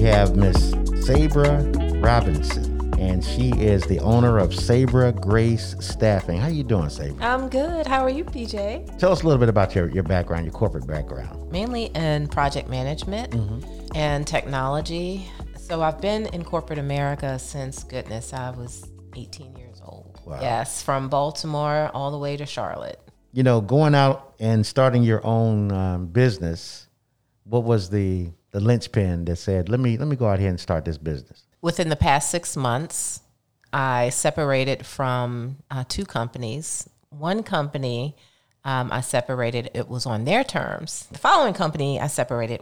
have Miss Sabra Robinson, and she is the owner of Sabra Grace Staffing. How you doing, Sabra? I'm good. How are you, PJ? Tell us a little bit about your, your background, your corporate background. Mainly in project management and technology. So I've been in corporate America since goodness, I was 18 years old. Wow. Yes, from Baltimore all the way to Charlotte. You know, going out and starting your own um, business, what was the the linchpin that said, "Let me let me go out here and start this business"? Within the past six months, I separated from uh, two companies. One company um, I separated, it was on their terms. The following company I separated,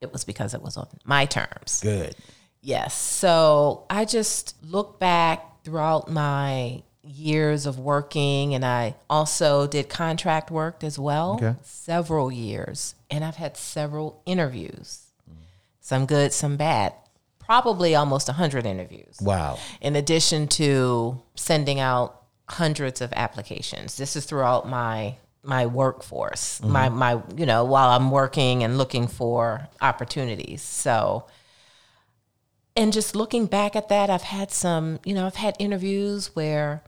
it was because it was on my terms. Good. Yes. So I just look back throughout my years of working, and I also did contract work as well, Okay. several years. And I've had several interviews, some good, some bad, probably almost 100 interviews Wow. in addition to sending out hundreds of applications. This is throughout my my workforce, mm-hmm. my my you know while I'm working and looking for opportunities. So and just looking back at that, I've had some, you know, I've had interviews where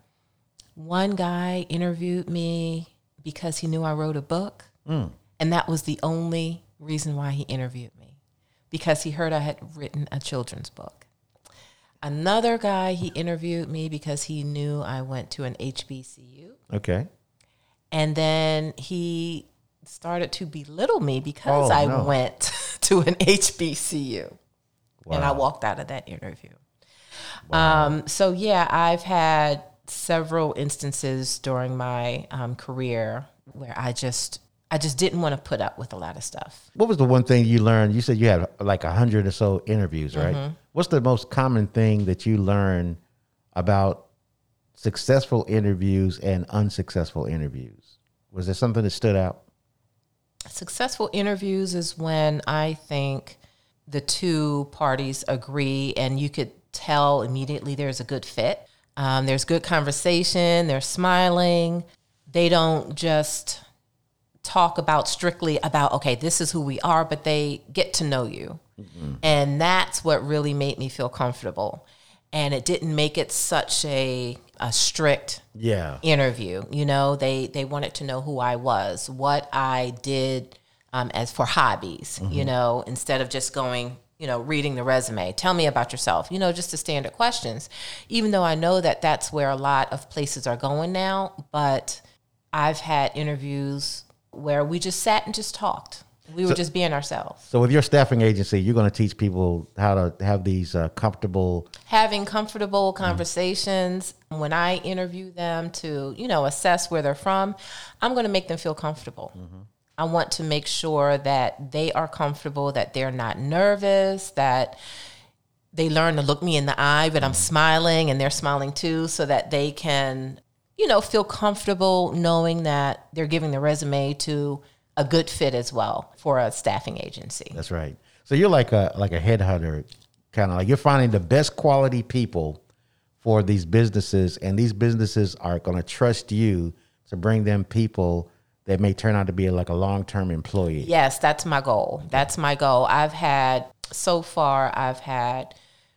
one guy interviewed me because he knew I wrote a book. Mm. And that was the only reason why he interviewed me because he heard I had written a children's book. Another guy, he interviewed me because he knew I went to an HBCU. Okay. And then he started to belittle me because Oh, I no. went to an HBCU. And I walked out of that interview. Um, so, yeah, I've had several instances during my um, career where I just. I just didn't want to put up with a lot of stuff. What was the one thing you learned? You said you had like a hundred or so interviews, right? Mm-hmm. What's the most common thing that you learn about successful interviews and unsuccessful interviews? Was there something that stood out? Successful interviews is when I think the two parties agree and you could tell immediately there's a good fit. Um, there's good conversation, they're smiling. They don't just talk about strictly about, okay, this is who we are, but they get to know you. And that's what really made me feel comfortable. And it didn't make it such a, a strict Yeah. interview. You know, they they wanted to know who I was, what I did um, as for hobbies. You know, instead of just going, you know, reading the resume. Tell me about yourself. You know, just the standard questions. Even though I know that that's where a lot of places are going now, but I've had interviews where we just sat and just talked. We were just being ourselves. So with your staffing agency, you're going to teach people how to have these uh, comfortable. having comfortable conversations when i interview them to you know assess where they're from i'm going to make them feel comfortable i want to make sure that they are comfortable that they're not nervous that they learn to look me in the eye but i'm smiling and they're smiling too so that they can you know feel comfortable knowing that they're giving the resume to a good fit as well for a staffing agency That's right. So you're like a like a headhunter, kind of like you're finding the best quality people for these businesses, and these businesses are going to trust you to bring them people that may turn out to be like a long term employee. Yes, that's my goal. That's my goal. I've had so far I've had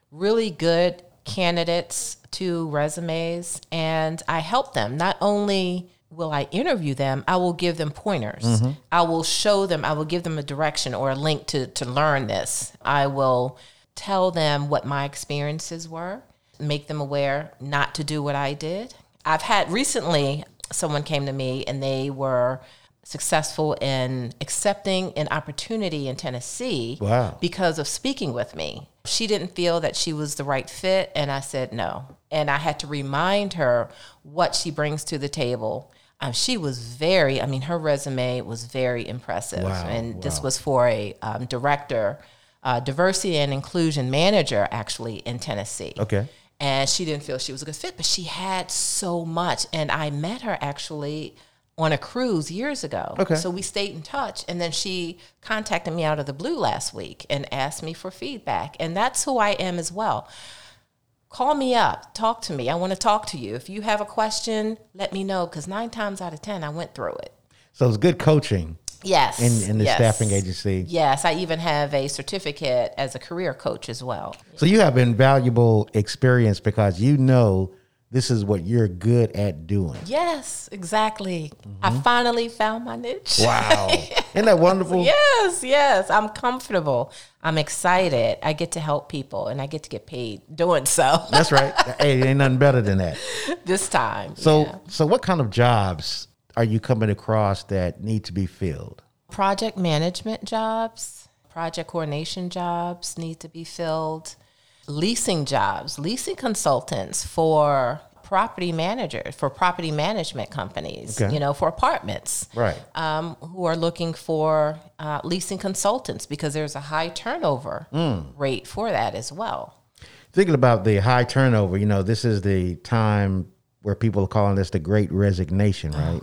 really good candidates to resumes and I help them. Not only will I interview them, I will give them pointers. Mm-hmm. I will show them, I will give them a direction or a link to to learn this. I will tell them what my experiences were, make them aware not to do what I did. I've had recently someone came to me and they were successful in accepting an opportunity in Tennessee Wow. because of speaking with me. She didn't feel that she was the right fit, and I said no. And I had to remind her what she brings to the table. Um, she was very, I mean, her resume was very impressive. Wow, and this was for a um, director, uh, diversity and inclusion manager, actually, in Tennessee Okay. and she didn't feel she was a good fit, but she had so much. And I met her actually on a cruise years ago. Okay. So we stayed in touch. And then she contacted me out of the blue last week and asked me for feedback. And that's who I am as well. Call me up, talk to me. I want to talk to you. If you have a question, let me know because nine times out of 10, I went through it. So it's good coaching Yes. in, in the yes. staffing agency. Yes, I even have a certificate as a career coach as well. So you have invaluable experience because you know this is what you're good at doing. Yes, exactly. I mm-hmm. finally found my niche. Wow. Isn't that wonderful? Yes, yes. I'm comfortable. I'm excited. I get to help people and I get to get paid doing so That's right. hey, ain't nothing better than that. this time. So yeah. so what kind of jobs are you coming across that need to be filled? project management jobs, project coordination jobs need to be filled, leasing jobs, leasing consultants for property managers, for property management companies, Okay. you know, for apartments. Right. um, who are looking for uh, leasing consultants because there's a high turnover Mm. rate for that as well. Thinking about the high turnover, you know, this is the time where people are calling this the great resignation, right?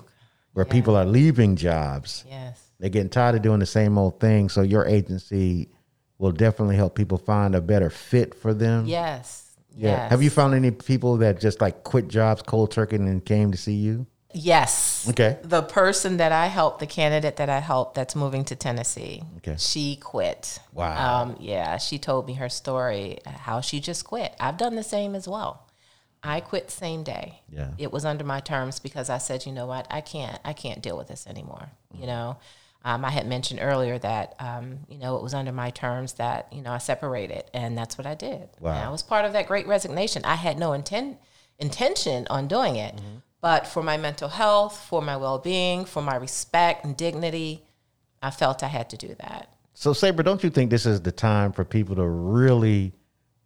Where people are leaving jobs. Yes. They're getting tired of doing the same old thing. So your agency will definitely help people find a better fit for them. Yes. Yeah. Yes. Have you found any people that just like quit jobs cold turkey and came to see you? Yes. Okay. The person that I helped, the candidate that I helped that's moving to Tennessee, Okay. she quit. Wow. Um, yeah, she told me her story, how she just quit. I've done the same as well. I quit same day. Yeah. It was under my terms because I said, you know what, I can't, I can't deal with this anymore. You know, um, I had mentioned earlier that, um, you know, it was under my terms that, you know, I separated, and that's what I did. Wow. I was part of that great resignation. I had no intent, intention on doing it, but for my mental health, for my well being, for my respect and dignity, I felt I had to do that. So Sabra, don't you think this is the time for people to really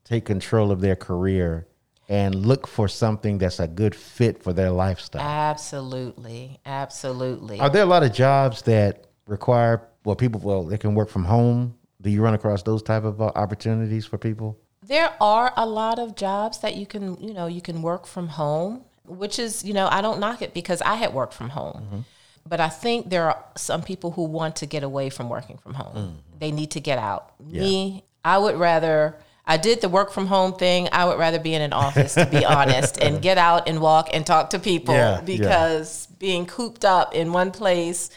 take control of their career and look for something that's a good fit for their lifestyle? Absolutely. Absolutely. Are there a lot of jobs that require well people well they can work from home? Do you run across those type of uh, opportunities for people? There are a lot of jobs that you can, you know, you can work from home, which is, you know, I don't knock it because I had worked from home. But I think there are some people who want to get away from working from home. They need to get out. Me, I would rather I did the work from home thing. I would rather be in an office to be honest and get out and walk and talk to people Yeah, yeah. because being cooped up in one place,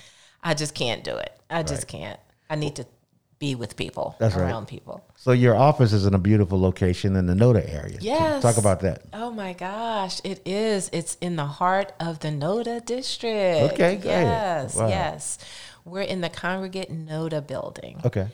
I just can't do it. I just can't. I need to be with people, That's right. around people. So your office is in a beautiful location in the Noda area. Yes. Talk about that. Oh my gosh, it is. It's in the heart of the Noda district. Okay. Yes, Wow. yes. We're in the Congregate Noda building. Okay.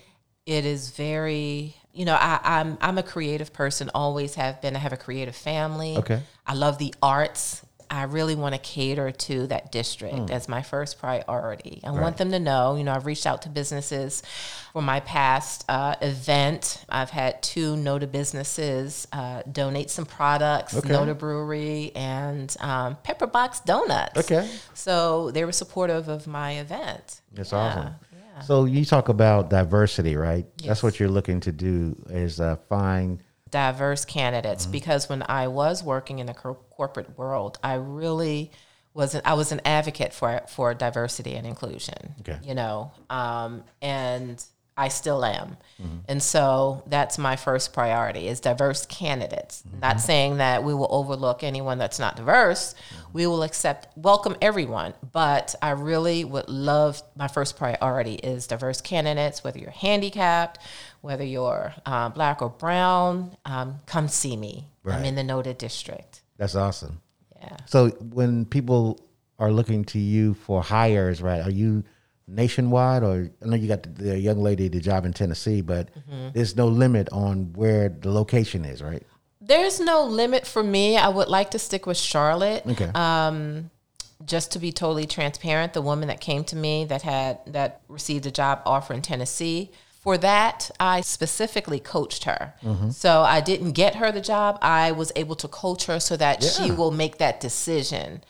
It is very, you know, I, I'm I'm a creative person, always have been. I have a creative family. Okay. I love the arts. I really want to cater to that district as my first priority. I want them to know, you know, I've reached out to businesses for my past uh, event. I've had two Noda businesses uh, donate some products, Okay. Noda Brewery and um, Pepperbox Donuts. Okay. So they were supportive of my event. That's Yeah, awesome. yeah. So you talk about diversity, right? Yes. That's what you're looking to do is uh, find diverse candidates Mm-hmm. because when I was working in the cor- corporate world, I really was an, I was an advocate for for diversity and inclusion. Okay. You know, um, and I still am, Mm-hmm. and so that's my first priority is diverse candidates. Mm-hmm. Not saying that we will overlook anyone that's not diverse. Mm-hmm. We will accept welcome everyone, but I really would love my first priority is diverse candidates. Whether you're handicapped, whether you're uh, black or brown, um, come see me. I'm in the Noda district. that's awesome. Yeah. So when people are looking to you for hires, right? Are you nationwide, or I know you got the, the young lady the job in Tennessee, but Mm-hmm. there's no limit on where the location is, right? There's no limit for me. I would like to stick with Charlotte. Okay. just to be totally transparent, the woman that came to me that had that received a job offer in Tennessee, for that I specifically coached her. So I didn't get her the job. I was able to coach her so that she will make that decision.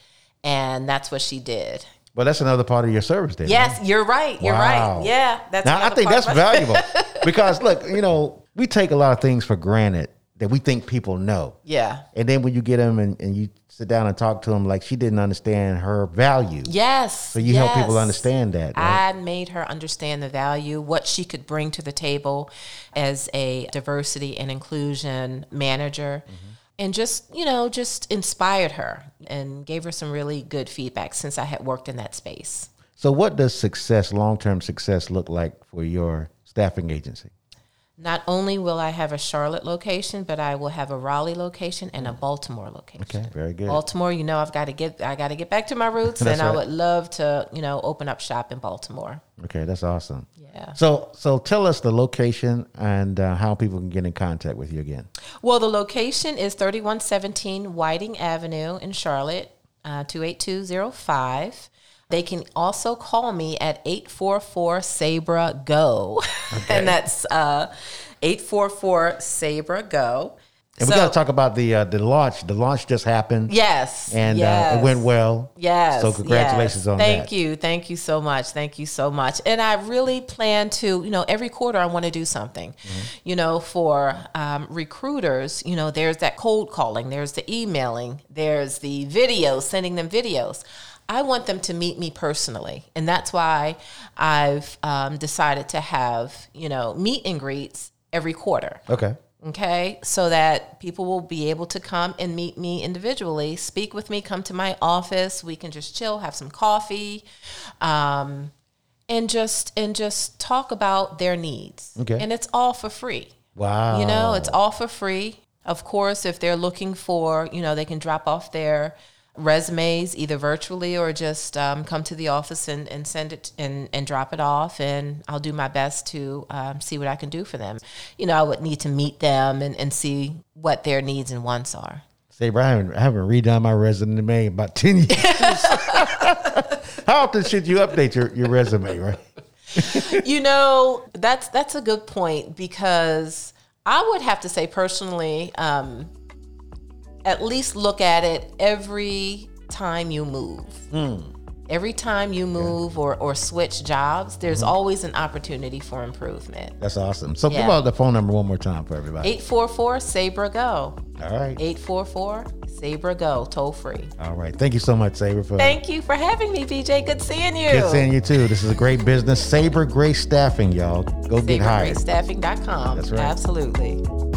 And that's what she did. But that's another part of your service, right? Yes, you're right. You're Wow. right. Yeah, that's Now I think that's valuable because look, you know, we take a lot of things for granted that we think people know. Yeah. And then when you get them and, and you sit down and talk to them, like she didn't understand her value. Yes. So you help people understand that. Right? I made her understand the value, what she could bring to the table as a diversity and inclusion manager. Mm-hmm. And just, you know, just inspired her and gave her some really good feedback since I had worked in that space. So, what does success, long term success, look like for your staffing agency? Not only will I have a Charlotte location, but I will have a Raleigh location and a Baltimore location. Okay, very good. Baltimore, you know, I've got to get I got to get back to my roots, and I right. would love to, you know, open up shop in Baltimore. Okay, that's awesome. Yeah. So, so tell us the location and uh, how people can get in contact with you again. Well, the location is 3117 Whiting Avenue in Charlotte, uh, 28205. They can also call me at 844 Sabra Go. and that's uh, 844 Sabra Go. And we got to talk about the uh, the launch. The launch just happened, Yes. and yes. uh, it went well. Yes. So congratulations yes. on Thank that. Thank you. Thank you so much. Thank you so much. And I really plan to, you know, every quarter I want to do something. Mm-hmm. You know, for um, recruiters, you know, there's that cold calling, there's the emailing, there's the videos, sending them videos. I want them to meet me personally. And that's why I've um, decided to have, you know, meet and greets every quarter Okay. okay so that people will be able to come and meet me individually speak with me come to my office we can just chill have some coffee um, and just and just talk about their needs Okay. and it's all for free Wow. you know it's all for free of course if they're looking for you know they can drop off their resumes either virtually or just um, come to the office and, and send it and, and drop it off and i'll do my best to um, see what i can do for them you know i would need to meet them and, and see what their needs and wants are Say, Brian, I haven't, redone my resume in about 10 years. How often should you update your, your resume, right? you know that's that's a good point because I would have to say personally, um, at least look at it every time you move. Hmm. Every time you move or, or switch jobs, there's mm-hmm. always an opportunity for improvement. That's awesome. So give out the phone number one more time for everybody. 844 Sabra Go. All right. 844 Sabra Go, toll free. All right. Thank you so much, Sabra, for Thank you for having me, PJ. Good seeing you. good seeing you too. This is a great business. Sabra Grace Staffing, y'all. Go get hired. SabraGraceStaffing.com. That's right. Absolutely.